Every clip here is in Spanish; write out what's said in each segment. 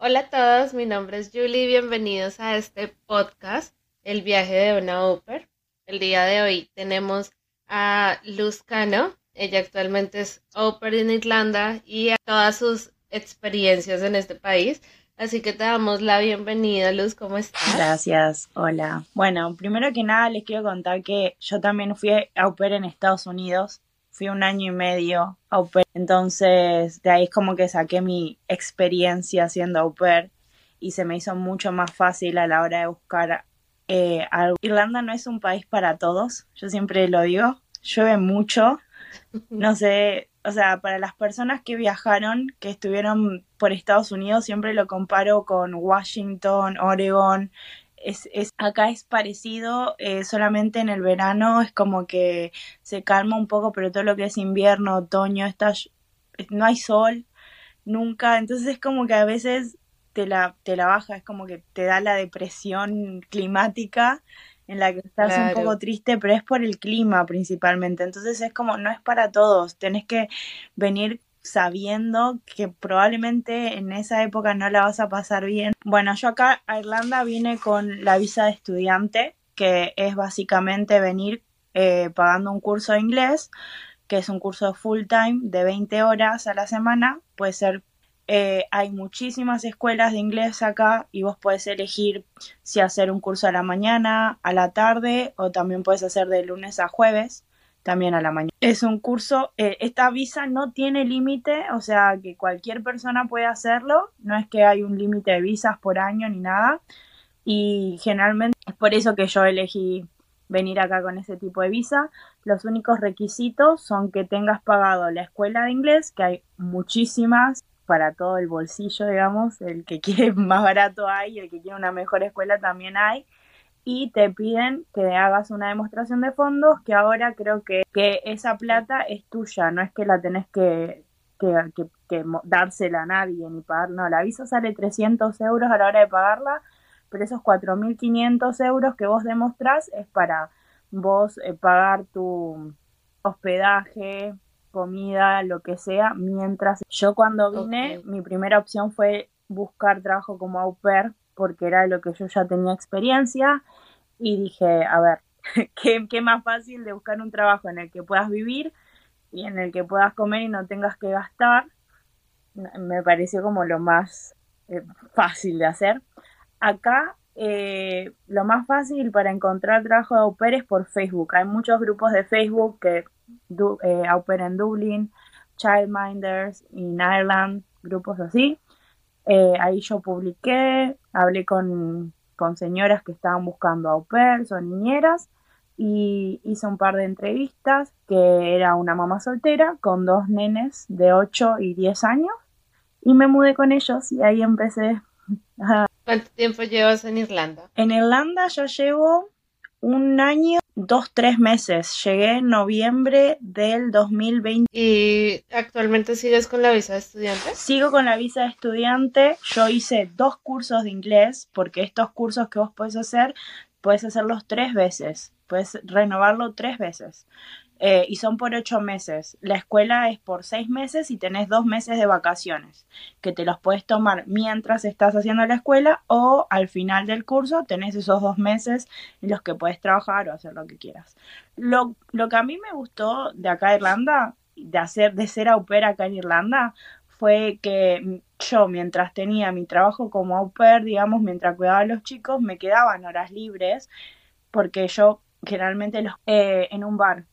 Hola a todos, mi nombre es Julie, bienvenidos a este podcast, El viaje de una Oper. El día de hoy tenemos a Luz Cano, ella actualmente es Oper en Irlanda y a todas sus experiencias en este país. Así que te damos la bienvenida, Luz, ¿cómo estás? Gracias, hola. Bueno, primero que nada les quiero contar que yo también fui au pair en Estados Unidos, fui un año y medio au pair, entonces de ahí es como que saqué mi experiencia siendo au pair y se me hizo mucho más fácil a la hora de buscar eh, algo. Irlanda no es un país para todos, yo siempre lo digo, llueve mucho, no sé, o sea, para las personas que viajaron, que estuvieron por Estados Unidos, siempre lo comparo con Washington, Oregon. Es, es acá es parecido, eh, solamente en el verano es como que se calma un poco, pero todo lo que es invierno, otoño, está, no hay sol nunca, entonces es como que a veces te la, te la baja, es como que te da la depresión climática en la que estás un poco triste, pero es por el clima principalmente. Entonces es como, no es para todos, tenés que venir sabiendo que probablemente en esa época no la vas a pasar bien. Bueno, yo acá a Irlanda vine con la visa de estudiante, que es básicamente venir eh, pagando un curso de inglés, que es un curso full time de 20 horas a la semana, puede ser eh, hay muchísimas escuelas de inglés acá y vos puedes elegir si hacer un curso a la mañana, a la tarde o también puedes hacer de lunes a jueves, también a la mañana. Es un curso, eh, esta visa no tiene límite, o sea que cualquier persona puede hacerlo, no es que hay un límite de visas por año ni nada y generalmente es por eso que yo elegí venir acá con ese tipo de visa. Los únicos requisitos son que tengas pagado la escuela de inglés, que hay muchísimas para todo el bolsillo, digamos, el que quiere más barato hay, el que quiere una mejor escuela también hay, y te piden que hagas una demostración de fondos, que ahora creo que, que esa plata es tuya, no es que la tenés que, que, que, dársela a nadie ni pagar, no, la visa sale 300 euros a la hora de pagarla, pero esos 4.500 euros que vos demostrás es para vos eh, pagar tu hospedaje, comida, lo que sea, mientras yo cuando vine, mi primera opción fue buscar trabajo como au pair, porque era lo que yo ya tenía experiencia, y dije, a ver, ¿qué, más fácil de buscar un trabajo en el que puedas vivir y en el que puedas comer y no tengas que gastar, me pareció como lo más eh, fácil de hacer. Acá eh, lo más fácil para encontrar trabajo de au pair es por Facebook. Hay muchos grupos de Facebook que du, eh, Au pair en Dublin, Childminders in Ireland, grupos así. Eh, ahí yo publiqué, hablé con, con, señoras que estaban buscando au pairs o niñeras y hice un par de entrevistas que era una mamá soltera con dos nenes de 8 y 10 años y me mudé con ellos y ahí empecé. ¿Cuánto tiempo llevas en Irlanda? En Irlanda ya llevo un año, dos, tres meses. Llegué en noviembre del 2020. ¿Y actualmente sigues con la visa de estudiante? Sigo con la visa de estudiante. Yo hice dos cursos de inglés, porque estos cursos que vos podés hacer, puedes hacerlos tres veces. Puedes renovarlo tres veces. Eh, y son por ocho meses. La escuela es por seis meses y tenés dos meses de vacaciones, que te los puedes tomar mientras estás haciendo la escuela o al final del curso tenés esos dos meses en los que puedes trabajar o hacer lo que quieras. Lo, lo que a mí me gustó de acá de Irlanda, de hacer, de ser au pair acá en Irlanda, fue que yo mientras tenía mi trabajo como au pair, digamos, mientras cuidaba a los chicos, me quedaban horas libres porque yo generalmente los, eh, en un bar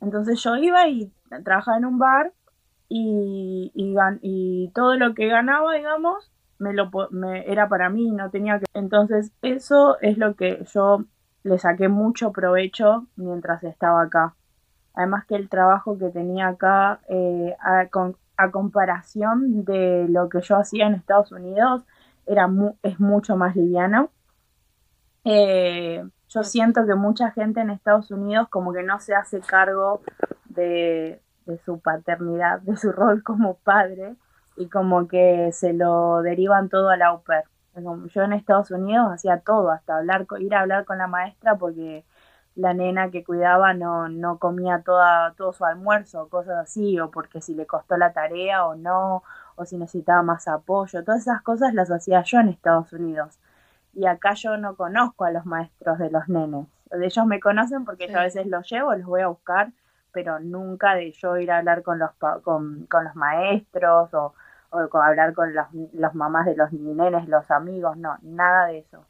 entonces yo iba y trabajaba en un bar y, y, todo lo que ganaba, digamos, me lo me, era para mí, no tenía que... Entonces eso es lo que yo le saqué mucho provecho mientras estaba acá. Además que el trabajo que tenía acá, eh, a, a, comparación de lo que yo hacía en Estados Unidos, era es mucho más liviano. Eh, yo siento que mucha gente en Estados Unidos como que no se hace cargo de, su paternidad, de su rol como padre y como que se lo derivan todo al au pair. Yo en Estados Unidos hacía todo, hasta hablar, ir a hablar con la maestra porque la nena que cuidaba no, no comía toda, todo su almuerzo, cosas así, o porque si le costó la tarea o no, o si necesitaba más apoyo, todas esas cosas las hacía yo en Estados Unidos. Y acá yo no conozco a los maestros de los nenes. Ellos me conocen porque yo a veces los llevo, los voy a buscar, pero nunca de yo ir a hablar con los, con, con los maestros o, o hablar con las, las mamás de los nenes, los amigos, no, nada de eso.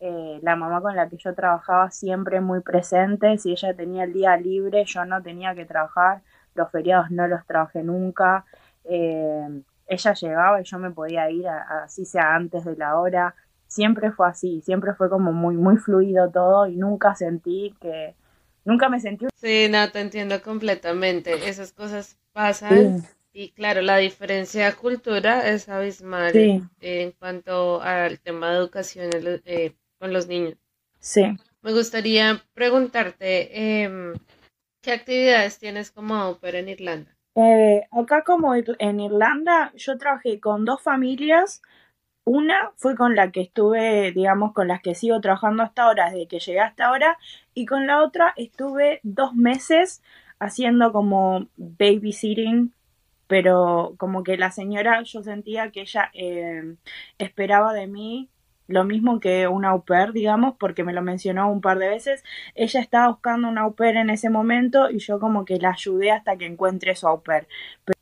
Eh, la mamá con la que yo trabajaba siempre muy presente, si ella tenía el día libre, yo no tenía que trabajar, los feriados no los trabajé nunca, eh, ella llegaba y yo me podía ir, así sea antes de la hora, siempre fue así, siempre fue como muy, muy fluido todo y nunca sentí que, nunca me sentí... Sí, no, te entiendo completamente, esas cosas pasan. Y claro, la diferencia de cultura es abismal en cuanto al tema de educación eh, con los niños. Sí. Me gustaría preguntarte, em, ¿qué actividades tienes como au en Irlanda? Eh, acá como en Irlanda, yo trabajé con dos familias. Una fue con la que estuve, digamos, con las que sigo trabajando hasta ahora, desde que llegué hasta ahora, y con la otra estuve dos meses haciendo como babysitting, pero como que la señora, yo sentía que ella eh, esperaba de mí lo mismo que una au pair, digamos, porque me lo mencionó un par de veces. Ella estaba buscando una au pair en ese momento y yo como que la ayudé hasta que encuentre su au pair.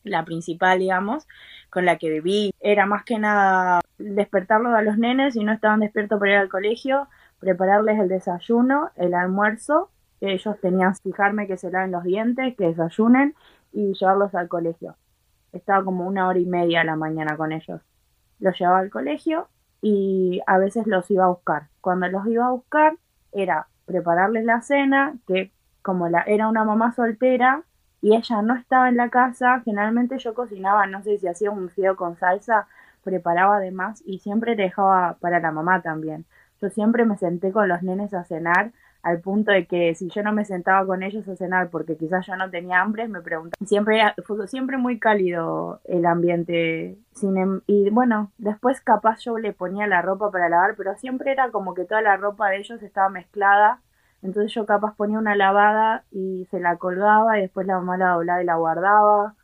La principal, digamos, con la que viví, era más que nada despertarlos a los nenes si no estaban despiertos para ir al colegio, prepararles el desayuno, el almuerzo. Ellos tenían que fijarme que se laven los dientes, que desayunen y llevarlos al colegio. Estaba como una hora y media a la mañana con ellos. Los llevaba al colegio y a veces los iba a buscar. Cuando los iba a buscar era prepararles la cena, que como la, era una mamá soltera y ella no estaba en la casa, generalmente yo cocinaba, no sé si hacía un fideo con salsa, preparaba además y siempre dejaba para la mamá también. Yo siempre me senté con los nenes a cenar al punto de que si yo no me sentaba con ellos a cenar porque quizás yo no tenía hambre, me preguntaban. Siempre fue siempre muy cálido el ambiente. Sin, em, y bueno, después capaz yo le ponía la ropa para lavar, pero siempre era como que toda la ropa de ellos estaba mezclada. Entonces yo capaz ponía una lavada y se la colgaba y después la mamá la doblaba y la guardaba.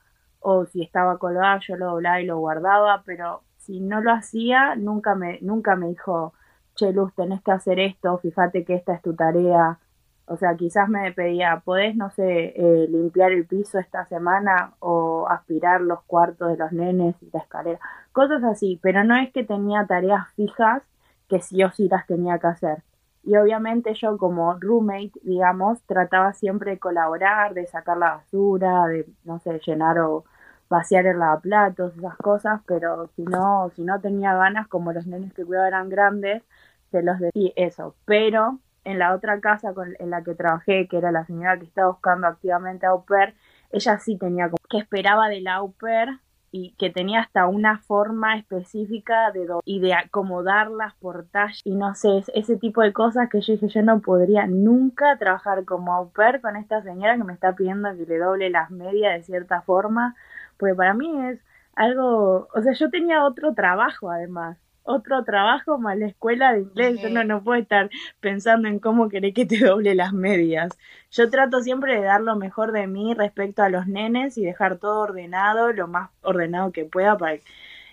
O si estaba colgada yo lo doblaba y lo guardaba, pero si no lo hacía, nunca me, nunca me dijo, che, Luz, tenés que hacer esto, fíjate que esta es tu tarea. O sea, quizás me pedía, ¿podés, no sé, eh, limpiar el piso esta semana o aspirar los cuartos de los nenes y la escalera? Cosas así, pero no es que tenía tareas fijas que sí o sí las tenía que hacer. Y obviamente yo como roommate, digamos, trataba siempre de colaborar, de sacar la basura, de, no sé, llenar o vaciar el lavaplatos, esas cosas, pero si no, si no tenía ganas, como los nenes que cuidaba eran grandes, se los decía eso. Pero en la otra casa con, en la que trabajé, que era la señora que estaba buscando activamente a au pair, ella sí tenía como que esperaba del au pair y que tenía hasta una forma específica de y de acomodarlas por talla y no sé, ese tipo de cosas que yo dije yo no podría nunca trabajar como au pair con esta señora que me está pidiendo que le doble las medias de cierta forma porque para mí es algo, o sea, yo tenía otro trabajo además, otro trabajo más la escuela de inglés, yo no, no puedo estar pensando en cómo querés que te doble las medias. Yo trato siempre de dar lo mejor de mí respecto a los nenes y dejar todo ordenado, lo más ordenado que pueda para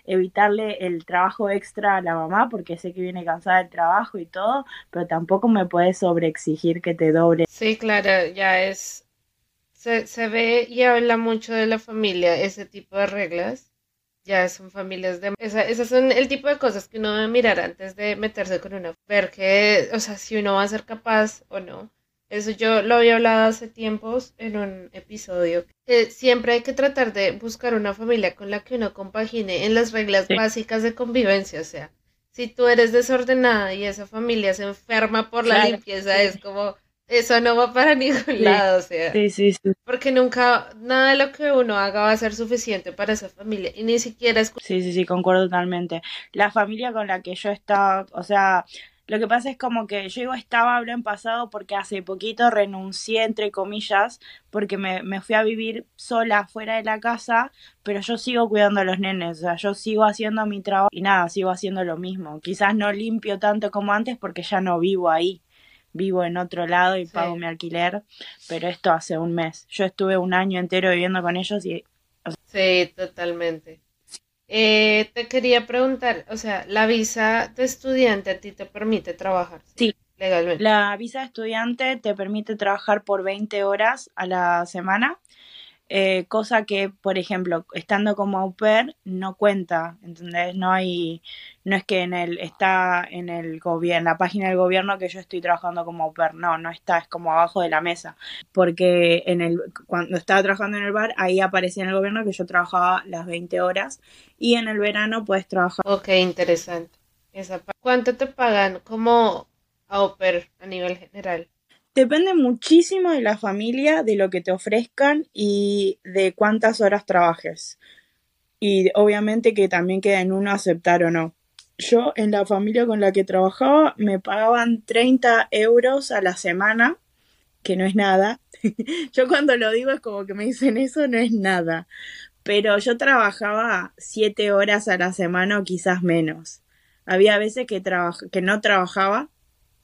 evitarle el trabajo extra a la mamá porque sé que viene cansada del trabajo y todo, pero tampoco me puedes sobreexigir que te doble. Sí, claro, ya es se, se ve y habla mucho de la familia, ese tipo de reglas. Ya son familias de... Esa, esas son el tipo de cosas que uno debe mirar antes de meterse con una... Ver que, o sea, si uno va a ser capaz o no. Eso yo lo había hablado hace tiempos en un episodio. Que siempre hay que tratar de buscar una familia con la que uno compagine en las reglas básicas de convivencia. O sea, si tú eres desordenada y esa familia se enferma por la limpieza, es como eso no va para ningún lado, o sea. Sí, sí, sí. Porque nunca, nada de lo que uno haga va a ser suficiente para esa familia. Y ni siquiera es... Sí, sí, sí, concuerdo totalmente. La familia con la que yo estaba, o sea, lo que pasa es como que yo digo estaba, hablo en pasado porque hace poquito renuncié, entre comillas, porque me, me fui a vivir sola fuera de la casa, pero yo sigo cuidando a los nenes, o sea, yo sigo haciendo mi trabajo y nada, sigo haciendo lo mismo. Quizás no limpio tanto como antes porque ya no vivo ahí vivo en otro lado y pago mi alquiler, pero esto hace un mes. Yo estuve un año entero viviendo con ellos y... Sí, totalmente. Eh, te quería preguntar, o sea, ¿la visa de estudiante a ti te permite trabajar? Sí, legalmente. La visa de estudiante te permite trabajar por 20 horas a la semana eh, cosa que, por ejemplo, estando como au pair no cuenta, ¿entendés? No hay, no es que en el, está en el gobierno, la página del gobierno que yo estoy trabajando como au pair, no, no está, es como abajo de la mesa, porque en el, cuando estaba trabajando en el bar, ahí aparecía en el gobierno que yo trabajaba las 20 horas y en el verano puedes trabajar. Ok, interesante. Esa, ¿Cuánto te pagan como au pair a nivel general? Depende muchísimo de la familia, de lo que te ofrezcan y de cuántas horas trabajes. Y obviamente que también queda en uno aceptar o no. Yo en la familia con la que trabajaba me pagaban 30 euros a la semana, que no es nada. yo cuando lo digo es como que me dicen eso no es nada. Pero yo trabajaba 7 horas a la semana o quizás menos. Había veces que, que no trabajaba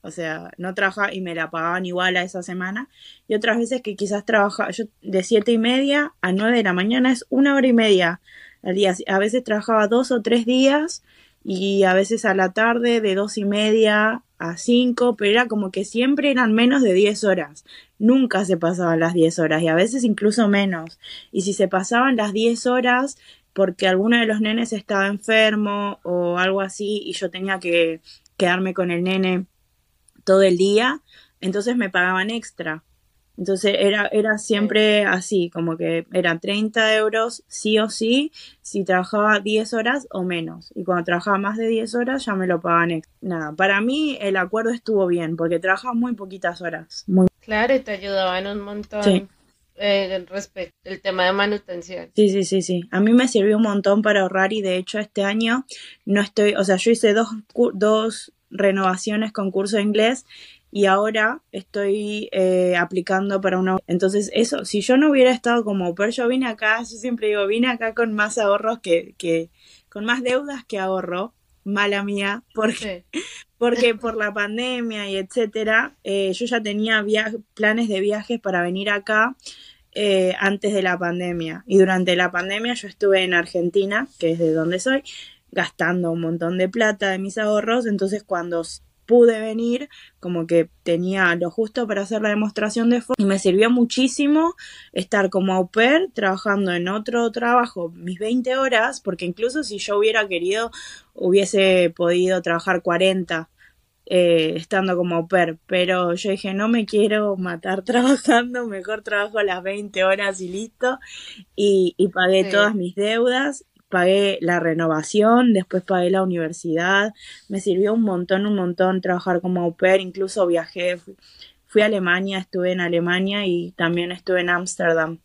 o sea, no trabajaba y me la pagaban igual a esa semana. Y otras veces que quizás trabajaba, yo de siete y media a nueve de la mañana es una hora y media al día. A veces trabajaba dos o tres días y a veces a la tarde de dos y media a cinco, pero era como que siempre eran menos de diez horas. Nunca se pasaban las diez horas y a veces incluso menos. Y si se pasaban las diez horas porque alguno de los nenes estaba enfermo o algo así y yo tenía que quedarme con el nene todo el día, entonces me pagaban extra. Entonces era, era siempre así, como que eran 30 euros sí o sí si trabajaba 10 horas o menos. Y cuando trabajaba más de 10 horas ya me lo pagaban extra. Nada, para mí el acuerdo estuvo bien porque trabajaba muy poquitas horas. Muy... Claro, y te ayudaban un montón. Sí. Eh, respecto al tema de manutención. Sí, sí, sí, sí. A mí me sirvió un montón para ahorrar y de hecho este año no estoy, o sea, yo hice dos, dos renovaciones con curso de inglés y ahora estoy eh, aplicando para una... Entonces, eso, si yo no hubiera estado como pero yo vine acá, yo siempre digo, vine acá con más ahorros que, que con más deudas que ahorro, mala mía, porque, porque por la pandemia y etcétera, eh, yo ya tenía planes de viajes para venir acá eh, antes de la pandemia. Y durante la pandemia yo estuve en Argentina, que es de donde soy, gastando un montón de plata de mis ahorros, entonces cuando pude venir, como que tenía lo justo para hacer la demostración de fotos y me sirvió muchísimo estar como au pair trabajando en otro trabajo mis 20 horas, porque incluso si yo hubiera querido, hubiese podido trabajar 40 eh, estando como au pair, pero yo dije, no me quiero matar trabajando, mejor trabajo las 20 horas y listo, y, pagué todas mis deudas pagué la renovación, después pagué la universidad, me sirvió un montón, un montón trabajar como au pair, incluso viajé, fui, a Alemania, estuve en Alemania y también estuve en Ámsterdam.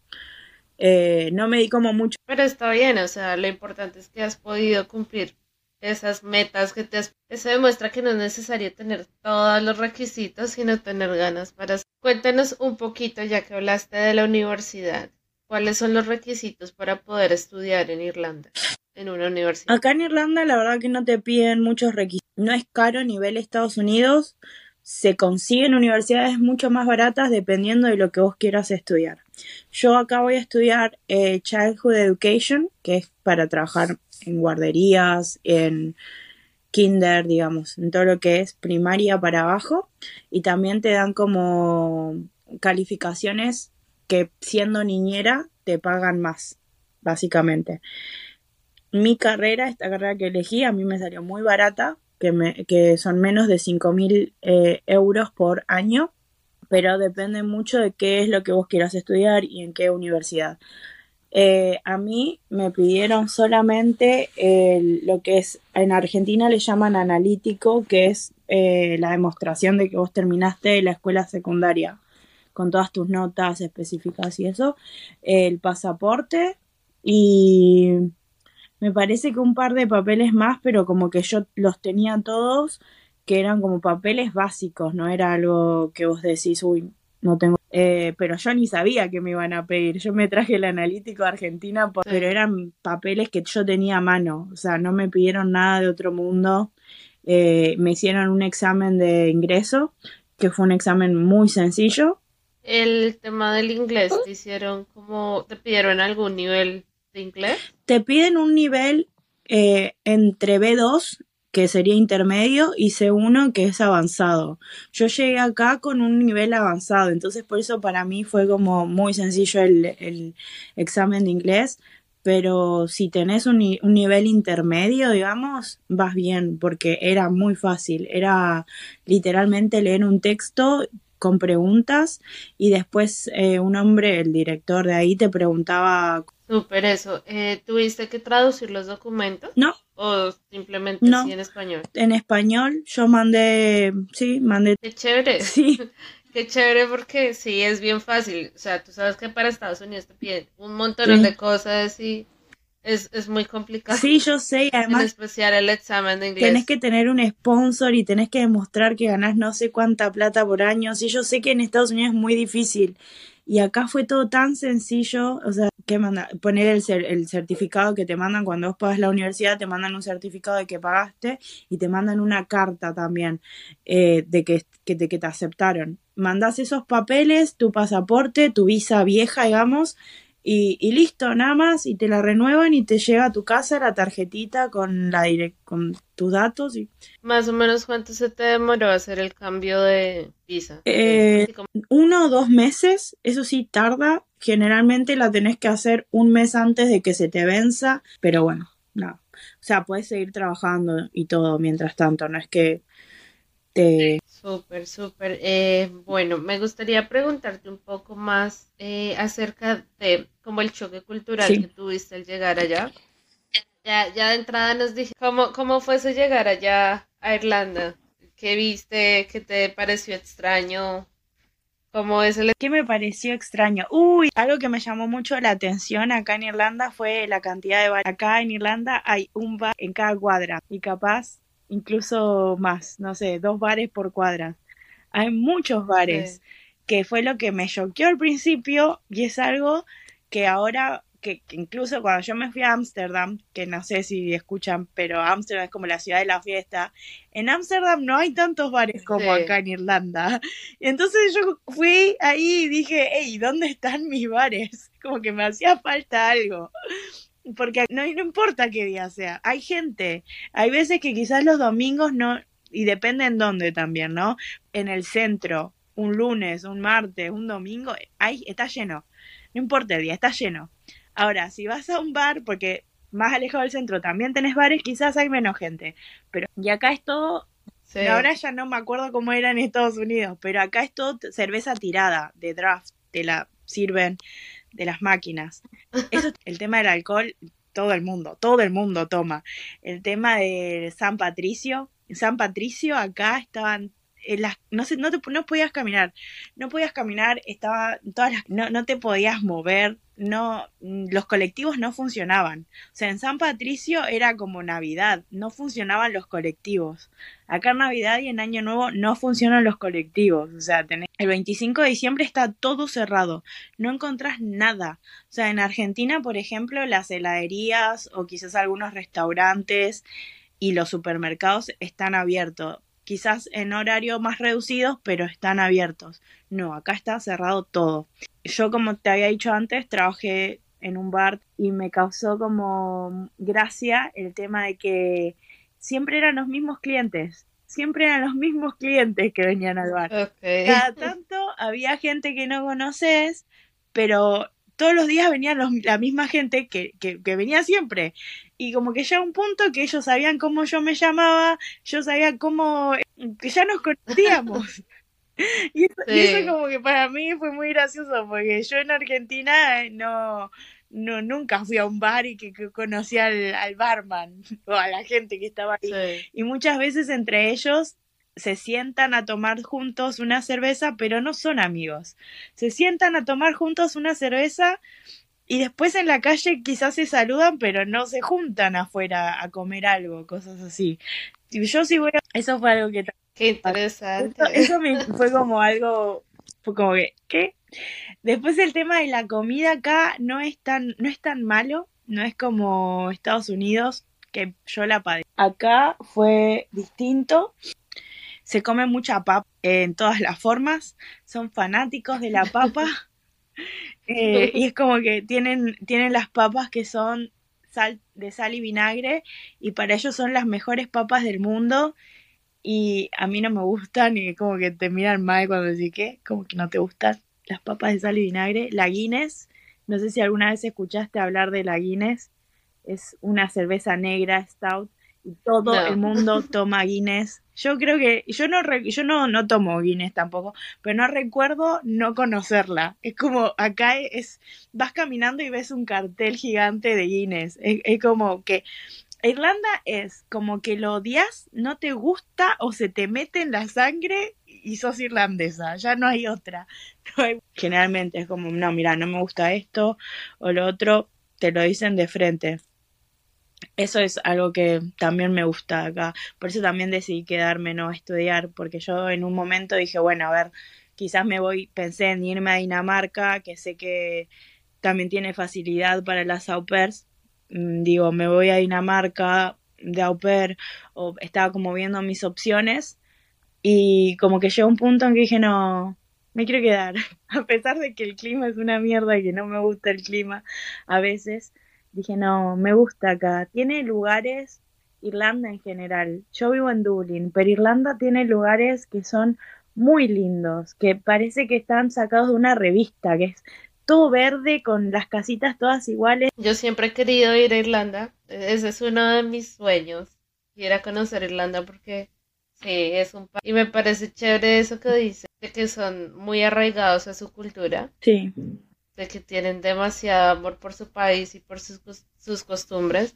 Eh, no me di como mucho. Pero está bien, o sea, lo importante es que has podido cumplir esas metas que te has... Eso demuestra que no es necesario tener todos los requisitos, sino tener ganas para... Cuéntanos un poquito, ya que hablaste de la universidad. ¿Cuáles son los requisitos para poder estudiar en Irlanda? En una universidad. Acá en Irlanda la verdad que no te piden muchos requisitos. No es caro a nivel Estados Unidos. Se consiguen universidades mucho más baratas dependiendo de lo que vos quieras estudiar. Yo acá voy a estudiar eh, Childhood Education, que es para trabajar en guarderías, en kinder, digamos, en todo lo que es primaria para abajo. Y también te dan como calificaciones que siendo niñera te pagan más, básicamente. Mi carrera, esta carrera que elegí, a mí me salió muy barata, que, me, que son menos de 5.000 mil eh, euros por año, pero depende mucho de qué es lo que vos quieras estudiar y en qué universidad. Eh, a mí me pidieron solamente lo que es, en Argentina le llaman analítico, que es eh, la demostración de que vos terminaste la escuela secundaria con todas tus notas específicas y eso, el pasaporte y me parece que un par de papeles más, pero como que yo los tenía todos, que eran como papeles básicos, no era algo que vos decís, uy, no tengo. Eh, pero yo ni sabía que me iban a pedir. Yo me traje el analítico de Argentina, pero eran papeles que yo tenía a mano. O sea, no me pidieron nada de otro mundo. Eh, me hicieron un examen de ingreso que fue un examen muy sencillo. El tema del inglés, ¿te hicieron como, te pidieron algún nivel de inglés? Te piden un nivel eh, entre B2 que sería intermedio, y C1, que es avanzado. Yo llegué acá con un nivel avanzado, entonces por eso para mí fue como muy sencillo el, examen de inglés, pero si tenés un, un, nivel intermedio, digamos, vas bien, porque era muy fácil, era literalmente leer un texto con preguntas y después eh, un hombre, el director de ahí, te preguntaba... Súper eso. Eh, ¿Tuviste que traducir los documentos? No, ¿O simplemente no, en español? En español, yo mandé, sí, mandé. Qué chévere. Sí. Qué chévere porque sí, es bien fácil. O sea, tú sabes que para Estados Unidos te piden un montón de cosas y es, es, muy complicado. Sí, yo sé, además. En especial el examen de inglés. Tenés que tener un sponsor y tenés que demostrar que ganás no sé cuánta plata por año. Sí, yo sé que en Estados Unidos es muy difícil. Y acá fue todo tan sencillo, o sea, que manda, poner el, el certificado que te mandan cuando vos pagas la universidad, te mandan un certificado de que pagaste y te mandan una carta también eh, de que, que, te, que te aceptaron. Mandás esos papeles, tu pasaporte, tu visa vieja, digamos, y, listo, nada más, y te la renuevan y te llega a tu casa la tarjetita con la con tus datos. Y... Más o menos cuánto se te demoró hacer el cambio de visa. Eh, uno o dos meses, eso sí tarda. Generalmente la tenés que hacer un mes antes de que se te venza, pero bueno, no. O sea, puedes seguir trabajando y todo mientras tanto, no es que te Súper, súper. Eh, bueno, me gustaría preguntarte un poco más eh, acerca de como el choque cultural que tuviste al llegar allá. Ya, ya de entrada nos dije, ¿cómo, ¿cómo fue ese llegar allá a Irlanda? ¿Qué viste? ¿Qué te pareció extraño? ¿Cómo es el... ¿Qué me pareció extraño? Uy, algo que me llamó mucho la atención acá en Irlanda fue la cantidad de bares. Acá en Irlanda hay un bar en cada cuadra y capaz incluso más, no sé, dos bares por cuadra. Hay muchos bares, que fue lo que me choqueó al principio y es algo que ahora, que, incluso cuando yo me fui a Ámsterdam, que no sé si escuchan, pero Ámsterdam es como la ciudad de la fiesta, en Ámsterdam no hay tantos bares como acá en Irlanda. Entonces yo fui ahí y dije, hey, ¿dónde están mis bares? Como que me hacía falta algo porque no, no importa qué día sea, hay gente, hay veces que quizás los domingos no, y depende en dónde también, ¿no? En el centro, un lunes, un martes, un domingo, ahí está lleno, no importa el día, está lleno. Ahora, si vas a un bar, porque más alejado del centro también tenés bares, quizás hay menos gente, pero y acá es todo Ahora ya no me acuerdo cómo era en Estados Unidos, pero acá es todo cerveza tirada, de draft, te la sirven de las máquinas. Eso, el tema del alcohol, todo el mundo, todo el mundo toma. El tema de San Patricio, San Patricio acá estaban las, no no, te, no podías caminar, no podías caminar, estaba todas las, no, no te podías mover, no, los colectivos no funcionaban. O sea, en San Patricio era como Navidad, no funcionaban los colectivos. Acá en Navidad y en Año Nuevo no funcionan los colectivos. O sea, tenés, el 25 de diciembre está todo cerrado, no encontrás nada. O sea, en Argentina, por ejemplo, las heladerías o quizás algunos restaurantes y los supermercados están abiertos quizás en horario más reducidos, pero están abiertos. No, acá está cerrado todo. Yo, como te había dicho antes, trabajé en un bar y me causó como gracia el tema de que siempre eran los mismos clientes. Siempre eran los mismos clientes que venían al bar. Cada tanto había gente que no conoces, pero todos los días venían la misma gente que, que, que, venía siempre. Y como que ya un punto que ellos sabían cómo yo me llamaba, yo sabía cómo, que ya nos conocíamos. y, eso, como que para mí fue muy gracioso, porque yo en Argentina eh, no, no nunca fui a un bar y que, conocí al, al, barman o a la gente que estaba ahí. Y muchas veces entre ellos se sientan a tomar juntos una cerveza, pero no son amigos. Se sientan a tomar juntos una cerveza y después en la calle quizás se saludan, pero no se juntan afuera a comer algo, cosas así. Yo sí voy a... Eso fue algo que... Qué interesante. Eso, me fue como algo... Fue como que... ¿Qué? Después el tema de la comida acá no es tan, no es tan malo, no es como Estados Unidos, que yo la padezco. Acá fue distinto se come mucha papa en todas las formas, son fanáticos de la papa. Eh, y es como que tienen, tienen las papas que son sal, de sal y vinagre y para ellos son las mejores papas del mundo y a mí no me gustan y como que te miran mal cuando decís que, como que no te gustan las papas de sal y vinagre. La Guinness, no sé si alguna vez escuchaste hablar de la Guinness, es una cerveza negra stout todo el mundo toma Guinness. Yo creo que yo no yo no, no tomo Guinness tampoco, pero no recuerdo no conocerla. Es como acá es vas caminando y ves un cartel gigante de Guinness. Es, como que Irlanda es como que lo odias, no te gusta o se te mete en la sangre y sos irlandesa, ya no hay otra. Generalmente es como, no, mira, no me gusta esto o lo otro, te lo dicen de frente eso es algo que también me gusta acá. Por eso también decidí quedarme, no a estudiar, porque yo en un momento dije, bueno, a ver, quizás me voy, pensé en irme a Dinamarca, que sé que también tiene facilidad para las au pairs. Mm, digo, me voy a Dinamarca de au pair, o estaba como viendo mis opciones, y como que llegó un punto en que dije, no, me quiero quedar. A pesar de que el clima es una mierda y que no me gusta el clima a veces, dije, no, me gusta acá. Tiene lugares, Irlanda en general. Yo vivo en Dublín, pero Irlanda tiene lugares que son muy lindos, que parece que están sacados de una revista, que es todo verde con las casitas todas iguales. Yo siempre he querido ir a Irlanda, ese es uno de mis sueños, ir a conocer Irlanda porque sí, es un país y me parece chévere eso que dice, de que son muy arraigados a su cultura. Sí de que tienen demasiado amor por su país y por sus, sus costumbres,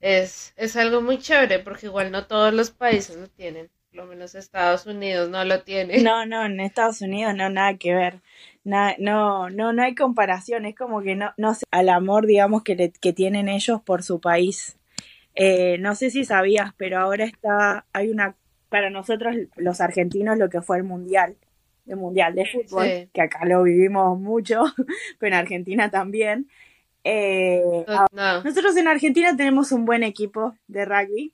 es, es algo muy chévere porque igual no todos los países lo tienen. Por lo menos Estados Unidos no lo tiene. No, no, en Estados Unidos no, nada que ver. no, no, no hay comparación. Es como que no, no sé, al amor, digamos, que, que tienen ellos por su país. Eh, no sé si sabías, pero ahora está, hay una, para nosotros los argentinos, lo que fue el mundial el Mundial de Fútbol, que acá lo vivimos mucho, pero en Argentina también. Eh, nosotros en Argentina tenemos un buen equipo de rugby.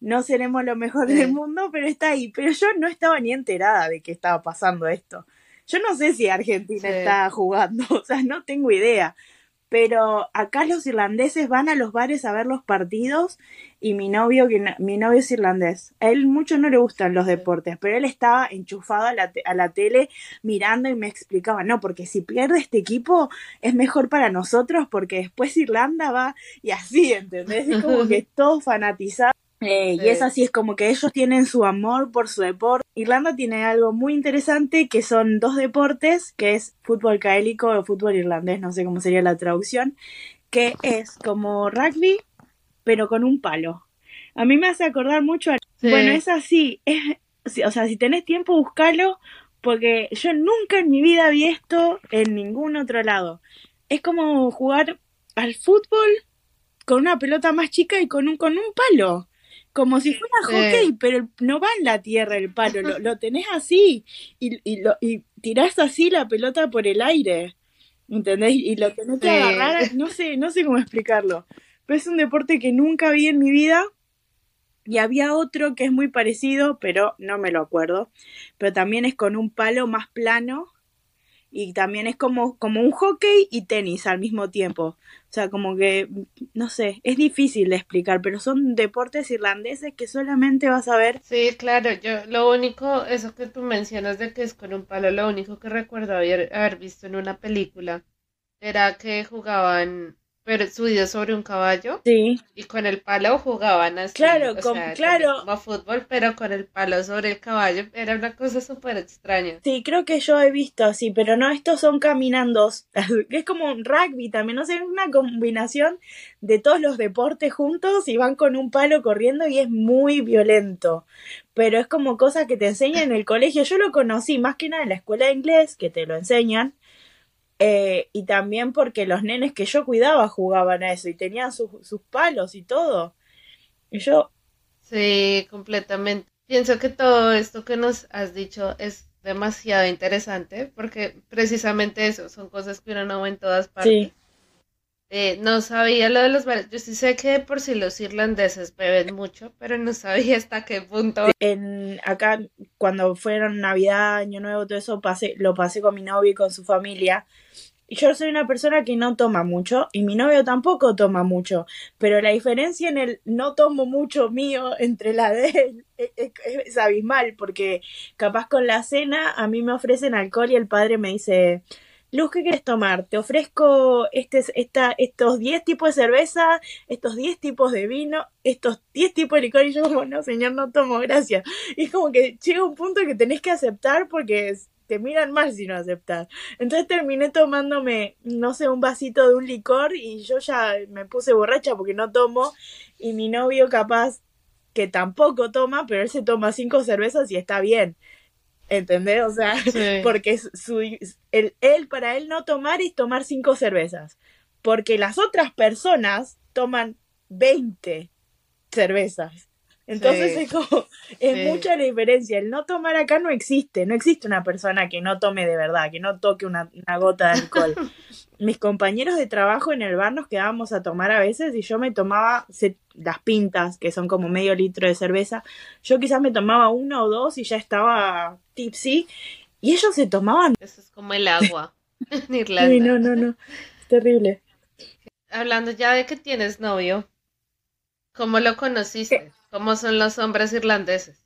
No seremos lo mejor del mundo, pero está ahí. Pero yo no estaba ni enterada de que estaba pasando esto. Yo no sé si Argentina está jugando, o sea, no tengo idea pero acá los irlandeses van a los bares a ver los partidos y mi novio, mi novio es irlandés. A él mucho no le gustan los deportes, pero él estaba enchufado a la, a la tele mirando y me explicaba, no, porque si pierde este equipo es mejor para nosotros porque después Irlanda va y así, ¿entendés? Es como que todo fanatizado. Eh, y es así, es como que ellos tienen su amor por su deporte. Irlanda tiene algo muy interesante que son dos deportes, que es fútbol gaélico o fútbol irlandés, no sé cómo sería la traducción, que es como rugby, pero con un palo. A mí me hace acordar mucho a... Bueno, es así, es, o sea, si tenés tiempo, buscalo, porque yo nunca en mi vida vi esto en ningún otro lado. Es como jugar al fútbol con una pelota más chica y con un, con un palo como si fuera hockey, pero no va en la tierra el palo, lo, lo tenés así y, y, lo, y tirás así la pelota por el aire, ¿entendés? Y lo tenés que agarrar, no sé, no sé cómo explicarlo, pero es un deporte que nunca vi en mi vida y había otro que es muy parecido, pero no me lo acuerdo, pero también es con un palo más plano y también es como, como un hockey y tenis al mismo tiempo. O sea, como que, no sé, es difícil de explicar, pero son deportes irlandeses que solamente vas a ver. Sí, claro, yo lo único, eso que tú mencionas de que es con un palo, lo único que recuerdo haber, haber visto en una película era que jugaban pero subido sobre un caballo. Sí. Y con el palo jugaban así. Claro, claro. Como fútbol, pero con el palo sobre el caballo. Era una cosa súper extraña. Sí, creo que yo he visto así, pero no, estos son caminando. Es como un rugby también, no sé, es una combinación de todos los deportes juntos y van con un palo corriendo y es muy violento. Pero es como cosas que te enseñan en el colegio. Yo lo conocí más que nada en la escuela de inglés, que te lo enseñan eh, y también porque los nenes que yo cuidaba jugaban a eso y tenían sus, sus palos y todo. Y yo... Sí, completamente. Pienso que todo esto que nos has dicho es demasiado interesante porque precisamente eso son cosas que uno no ve en todas partes. Eh, no sabía lo de los bares. Yo sí sé que por si los irlandeses beben mucho, pero no sabía hasta qué punto. En, acá, cuando fueron Navidad, Año Nuevo, todo eso, pasé, lo pasé con mi novio y con su familia. Y yo soy una persona que no toma mucho y mi novio tampoco toma mucho, pero la diferencia en el no tomo mucho mío entre la de él es, abismal porque capaz con la cena a mí me ofrecen alcohol y el padre me dice, Luz, ¿qué quieres tomar? Te ofrezco este, esta, estos 10 tipos de cerveza, estos 10 tipos de vino, estos 10 tipos de licor. Y yo como, no, señor, no tomo, gracias. Y es como que llega un punto que tenés que aceptar porque te miran mal si no aceptas. Entonces terminé tomándome, no sé, un vasito de un licor y yo ya me puse borracha porque no tomo y mi novio capaz que tampoco toma, pero él se toma cinco cervezas y está bien. ¿Entendés? O sea, porque su, él, él, para él no tomar es tomar cinco cervezas. Porque las otras personas toman 20 cervezas. Entonces es como, es mucha la diferencia. El no tomar acá no existe. No existe una persona que no tome de verdad, que no toque una, gota de alcohol. Mis compañeros de trabajo en el bar nos quedábamos a tomar a veces y yo me tomaba las pintas, que son como medio litro de cerveza. Yo quizás me tomaba uno o dos y ya estaba tipsy. Y ellos se tomaban. Eso es como el agua en Irlanda. no, no, no. Es terrible. Hablando ya de que tienes novio, ¿cómo lo conociste? ¿Cómo son los hombres irlandeses?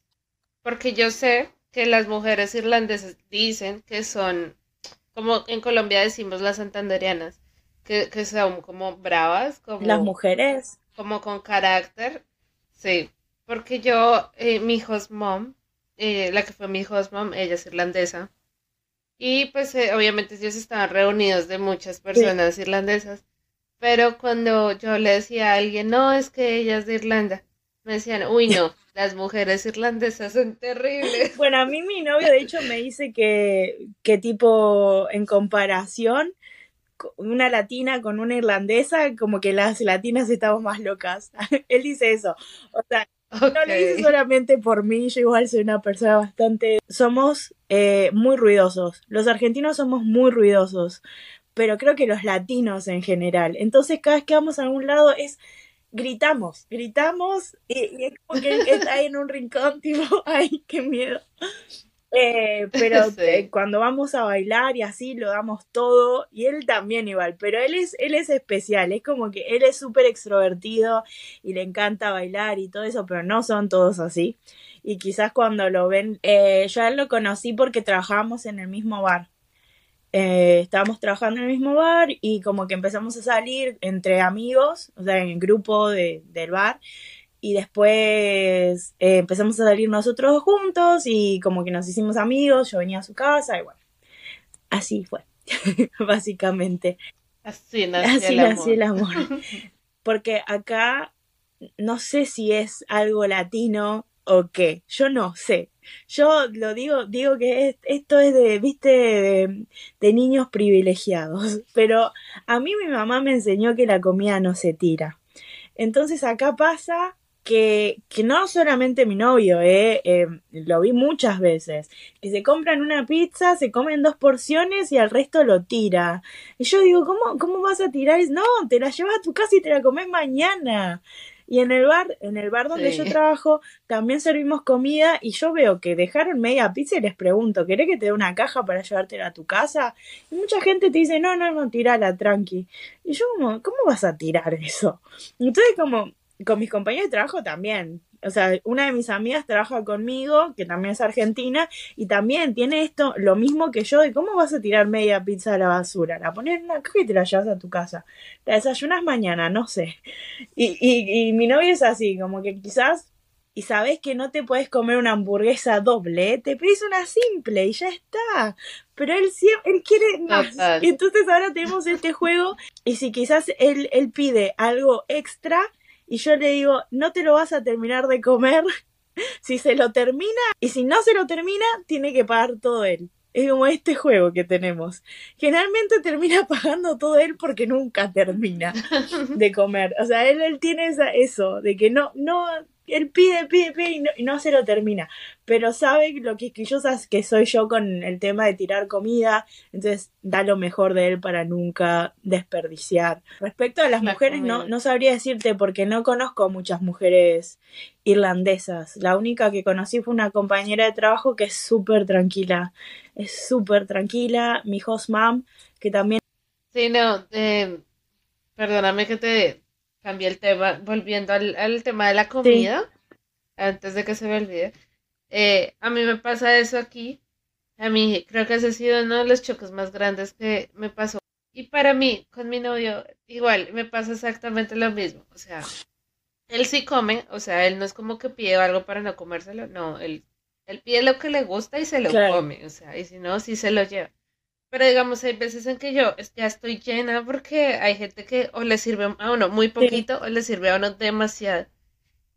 Porque yo sé que las mujeres irlandesas dicen que son, como en Colombia decimos las santanderianas, que, que son como bravas, como... Las mujeres. Como con carácter. Sí, porque yo, eh, mi host mom, eh, la que fue mi host mom, ella es irlandesa. Y pues eh, obviamente ellos estaban reunidos de muchas personas irlandesas. Pero cuando yo le decía a alguien, no, es que ella es de Irlanda, me decían, uy, no, las mujeres irlandesas son terribles. Bueno, a mí mi novio de hecho me dice que, que tipo, en comparación, una latina con una irlandesa, como que las latinas estamos más locas. Él dice eso. O sea, no lo dice solamente por mí, yo igual soy una persona bastante... Somos eh, muy ruidosos. Los argentinos somos muy ruidosos, pero creo que los latinos en general. Entonces cada vez que vamos a algún lado es gritamos, gritamos y, es como que está ahí en un rincón, tipo, ay, qué miedo. Eh, pero eh, cuando vamos a bailar y así lo damos todo y él también igual, pero él es él es especial, es como que él es súper extrovertido y le encanta bailar y todo eso, pero no son todos así. Y quizás cuando lo ven, eh, yo a él lo conocí porque trabajábamos en el mismo bar eh, estábamos trabajando en el mismo bar y como que empezamos a salir entre amigos, o sea, en el grupo de, del bar. Y después eh, empezamos a salir nosotros juntos y como que nos hicimos amigos, yo venía a su casa y bueno, así fue, básicamente. Así nació el amor. Porque acá no sé si es algo latino o qué, yo no sé, yo lo digo, digo que esto es de, viste, de, niños privilegiados, pero a mí mi mamá me enseñó que la comida no se tira. Entonces acá pasa que, que no solamente mi novio, eh, eh, lo vi muchas veces, que se compran una pizza, se comen dos porciones y al resto lo tira. Y yo digo, ¿cómo, cómo vas a tirar? No, te la llevas a tu casa y te la comes mañana. Y en el bar, en el bar donde yo trabajo, también servimos comida y yo veo que dejaron media pizza y les pregunto, ¿querés que te dé una caja para llevártela a tu casa? Y mucha gente te dice, no, no, no, tirala, tranqui. Y yo como, ¿cómo vas a tirar eso? Entonces como, con mis compañeros de trabajo también. O sea, una de mis amigas trabaja conmigo, que también es argentina, y también tiene esto, lo mismo que yo, de cómo vas a tirar media pizza a la basura. La pones en una caja y te la llevas a tu casa. La desayunas mañana, no sé. Y, y, y mi novio es así, como que quizás, y sabes que no te puedes comer una hamburguesa doble, te pides una simple y ya está. Pero él siempre, él quiere más. Entonces ahora tenemos este juego, y si quizás él, él pide algo extra, y yo le digo, no te lo vas a terminar de comer si se lo termina y si no se lo termina, tiene que pagar todo él. Es como este juego que tenemos. Generalmente termina pagando todo él porque nunca termina de comer. O sea, él, él tiene esa, eso, de que no, no, él pide, pide, pide y no, se lo termina. Pero sabe lo que quisquillosa que soy yo con el tema de tirar comida, entonces da lo mejor de él para nunca desperdiciar. Respecto a las mujeres, no, no sabría decirte porque no conozco muchas mujeres irlandesas. La única que conocí fue una compañera de trabajo que es súper tranquila. Es súper tranquila. Mi host mom, que también. Sí, no, eh, perdóname que te cambié el tema, volviendo al, tema de la comida, antes de que se me olvide. Eh, a mí me pasa eso aquí. A mí creo que ese ha sido uno de los choques más grandes que me pasó. Y para mí, con mi novio, igual, me pasa exactamente lo mismo. O sea, él sí come, o sea, él no es como que pide algo para no comérselo, no, él, él pide lo que le gusta y se lo come, o sea, y si no, sí se lo lleva. Pero digamos, hay veces en que yo ya estoy llena porque hay gente que o le sirve a uno muy poquito o le sirve a uno demasiado.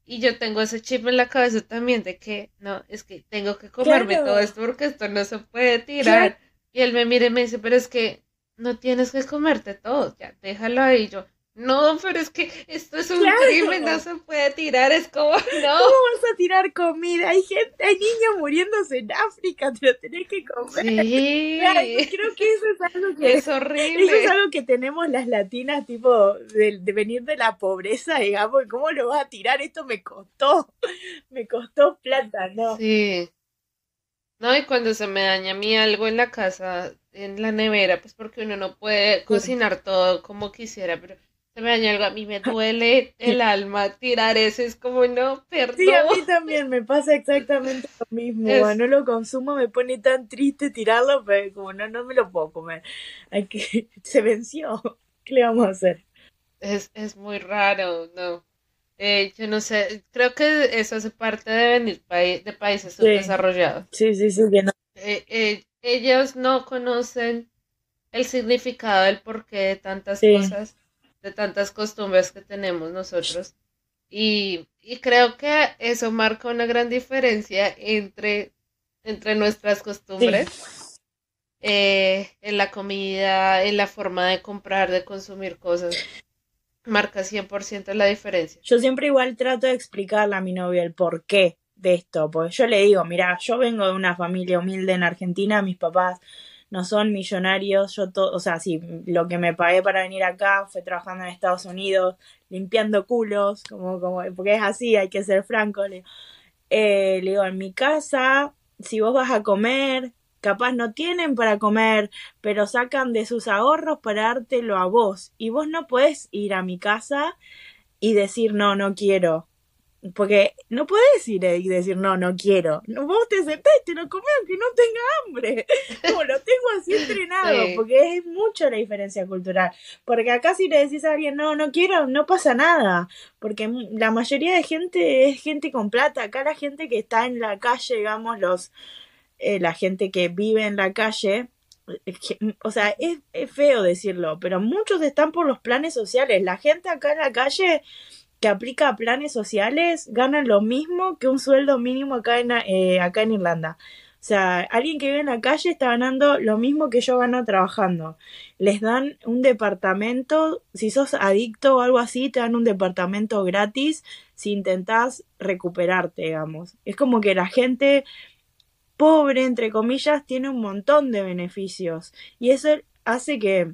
Y yo tengo ese chip en la cabeza también de que, no, es que tengo que comerme todo esto porque esto no se puede tirar. Y él me mira y me dice, pero es que no tienes que comerte todo, ya déjalo ahí. Yo, no, pero es que esto es un crimen, no se puede tirar, es como, no. ¿Cómo vas a tirar comida? Hay gente, hay niños muriéndose en África, te lo tenés que comer. Sí. creo que eso es algo que... Es horrible. Eso es algo que tenemos las latinas, tipo, de, venir de la pobreza, digamos, ¿cómo lo vas a tirar? Esto me costó, me costó plata, ¿no? Sí. No, y cuando se me daña a mí algo en la casa, en la nevera, pues porque uno no puede cocinar todo como quisiera, pero se me daña algo, a mí me duele el alma tirar eso, es como no, perdón. Sí, a mí también me pasa exactamente lo mismo, no lo consumo, me pone tan triste tirarlo, pero como no, no me lo puedo comer, hay que, se venció, ¿qué le vamos a hacer? Es, es muy raro, no. Eh, yo no sé, creo que eso hace parte de venir de países subdesarrollados. Sí, sí, sí, que no. Eh, eh, ellos no conocen el significado del porqué de tantas cosas de tantas costumbres que tenemos nosotros. Y, creo que eso marca una gran diferencia entre, entre nuestras costumbres. Eh, en la comida, en la forma de comprar, de consumir cosas. Marca 100% la diferencia. Yo siempre igual trato de explicarle a mi novia el porqué de esto, pues yo le digo, mira, yo vengo de una familia humilde en Argentina, mis papás no son millonarios, yo todo, o sea, sí, lo que me pagué para venir acá fue trabajando en Estados Unidos, limpiando culos, como, como, porque es así, hay que ser franco. Le, eh, le digo, en mi casa, si vos vas a comer, capaz no tienen para comer, pero sacan de sus ahorros para dártelo a vos. Y vos no puedes ir a mi casa y decir, no, no quiero. Porque no puedes ir y decir, no, no quiero. Vos te sentás y te lo comes aunque no tenga hambre. Como lo tengo así entrenado, porque es mucho la diferencia cultural. Porque acá si le decís a alguien, no, no quiero, no pasa nada. Porque la mayoría de gente es gente con plata. Acá la gente que está en la calle, digamos, los eh, la gente que vive en la calle, o sea, es, es feo decirlo, pero muchos están por los planes sociales. La gente acá en la calle que aplica planes sociales ganan lo mismo que un sueldo mínimo acá en, eh, acá en Irlanda. O sea, alguien que vive en la calle está ganando lo mismo que yo gano trabajando. Les dan un departamento, si sos adicto o algo así, te dan un departamento gratis si intentás recuperarte, digamos. Es como que la gente pobre, entre comillas, tiene un montón de beneficios. Y eso hace que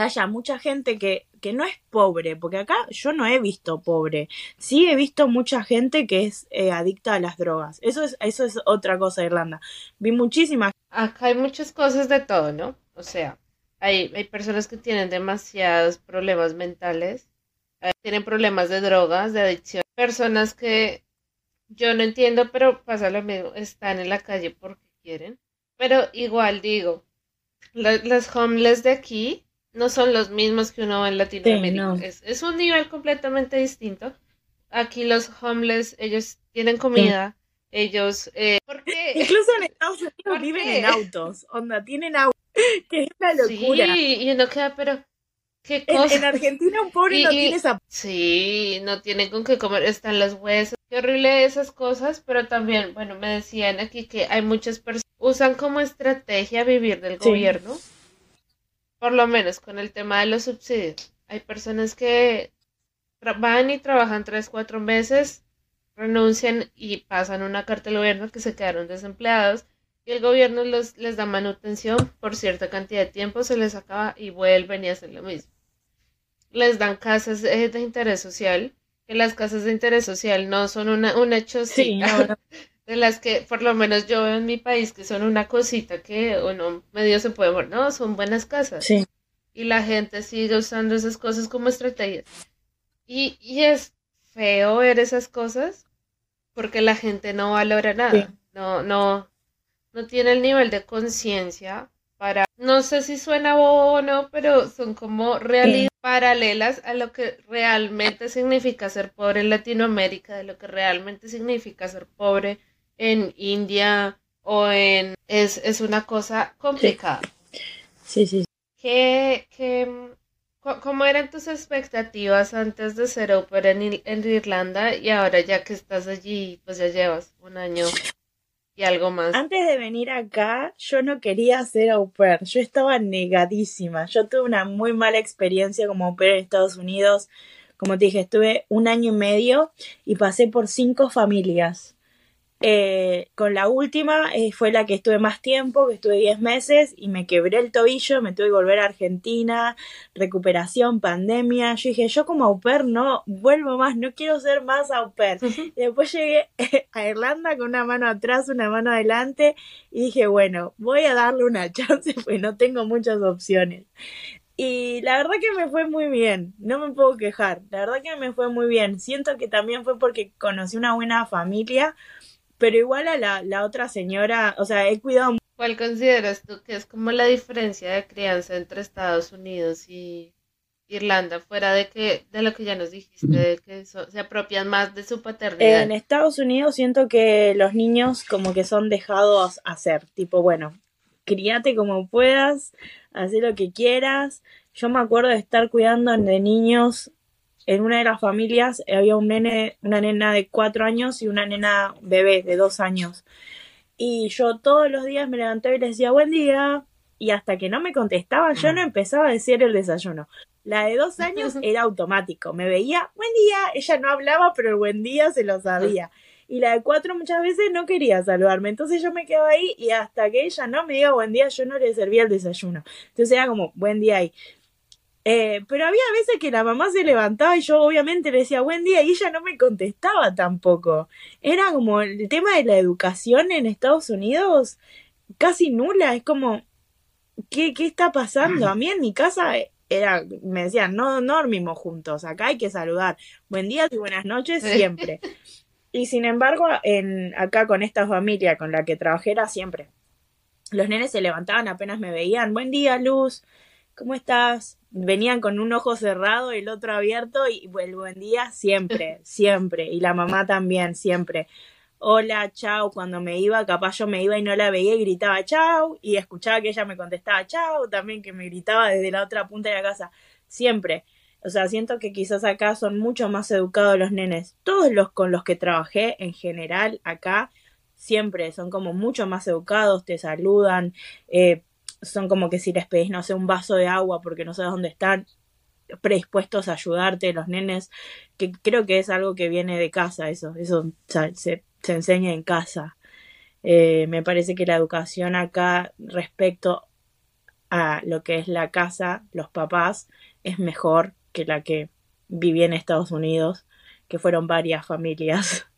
haya mucha gente que, que no es pobre, porque acá yo no he visto pobre, sí he visto mucha gente que es eh, adicta a las drogas. Eso es, eso es otra cosa de Irlanda. Vi muchísimas. Acá hay muchas cosas de todo, ¿no? O sea, hay, hay personas que tienen demasiados problemas mentales, eh, tienen problemas de drogas, de adicción, personas que yo no entiendo, pero pasa lo mismo, están en la calle porque quieren. Pero igual digo, las homeless de aquí no son los mismos que uno en Latinoamérica. es, un nivel completamente distinto. Aquí los homeless, ellos tienen comida, ellos... Eh, ¿Por qué? Incluso en Estados Unidos viven en autos, onda, tienen autos, que es una locura. Sí, y uno queda, pero... ¿Qué cosa? En, Argentina un pobre no tiene esa... Sí, no tienen con qué comer, están los huesos. Qué horrible esas cosas, pero también, bueno, me decían aquí que hay muchas personas usan como estrategia vivir del gobierno por lo menos con el tema de los subsidios. Hay personas que van y trabajan tres, cuatro meses, renuncian y pasan una carta al gobierno que se quedaron desempleados y el gobierno los, les da manutención por cierta cantidad de tiempo, se les acaba y vuelven y hacen lo mismo. Les dan casas de, interés social, que las casas de interés social no son una, un hecho sí, de las que por lo menos yo veo en mi país que son una cosita que uno medio se puede morir, no, son buenas casas. Sí. Y la gente sigue usando esas cosas como estrategias. Y, y es feo ver esas cosas porque la gente no valora nada, no, no, no tiene el nivel de conciencia para, no sé si suena bobo o no, pero son como realidades paralelas a lo que realmente significa ser pobre en Latinoamérica, de lo que realmente significa ser pobre en India o en... Es, es una cosa complicada. Sí, sí. ¿Qué, qué, ¿Cómo eran tus expectativas antes de ser ópera en, en Irlanda y ahora ya que estás allí, pues ya llevas un año y algo más? Antes de venir acá, yo no quería ser au pair, yo estaba negadísima. Yo tuve una muy mala experiencia como au pair en Estados Unidos. Como te dije, estuve un año y medio y pasé por cinco familias. Eh, con la última eh, fue la que estuve más tiempo, que estuve 10 meses y me quebré el tobillo, me tuve que volver a Argentina, recuperación, pandemia. Yo dije, yo como au pair no vuelvo más, no quiero ser más au pair. Después llegué a Irlanda con una mano atrás, una mano adelante y dije, bueno, voy a darle una chance, pues no tengo muchas opciones. Y la verdad que me fue muy bien, no me puedo quejar, la verdad que me fue muy bien. Siento que también fue porque conocí una buena familia pero igual a la, la otra señora, o sea, he cuidado. ¿Cuál consideras tú que es como la diferencia de crianza entre Estados Unidos y Irlanda, fuera de que de lo que ya nos dijiste, de que se apropian más de su paternidad? En Estados Unidos siento que los niños como que son dejados hacer, tipo, bueno, críate como puedas, haz lo que quieras. Yo me acuerdo de estar cuidando de niños en una de las familias había un nene, una nena de cuatro años y una nena bebé de dos años. Y yo todos los días me levantaba y le decía buen día. Y hasta que no me contestaban, yo no empezaba a decir el desayuno. La de dos años era automático. Me veía, buen día. Ella no hablaba, pero el buen día se lo sabía. Y la de cuatro muchas veces no quería saludarme. Entonces yo me quedaba ahí y hasta que ella no me diga buen día, yo no le servía el desayuno. Entonces era como, buen día ahí. Eh, pero había veces que la mamá se levantaba y yo obviamente le decía buen día y ella no me contestaba tampoco. Era como el tema de la educación en Estados Unidos casi nula. Es como, ¿qué, qué está pasando? A mí en mi casa era, me decían, no, no dormimos juntos, acá hay que saludar. Buen día y buenas noches siempre. y sin embargo, en, acá con esta familia con la que trabajé era siempre. Los nenes se levantaban apenas me veían, buen día, Luz, ¿cómo estás? venían con un ojo cerrado y el otro abierto y el buen día siempre, siempre. Y la mamá también, siempre. Hola, chao. Cuando me iba, capaz yo me iba y no la veía y gritaba chao. Y escuchaba que ella me contestaba chao. También que me gritaba desde la otra punta de la casa. Siempre. O sea, siento que quizás acá son mucho más educados los nenes. Todos los con los que trabajé en general acá siempre son como mucho más educados, te saludan, eh, son como que si les pedís, no sé, un vaso de agua porque no sabes dónde están, predispuestos a ayudarte, los nenes, que creo que es algo que viene de casa, eso, eso se, se, enseña en casa. Eh, me parece que la educación acá respecto a lo que es la casa, los papás, es mejor que la que viví en Estados Unidos, que fueron varias familias.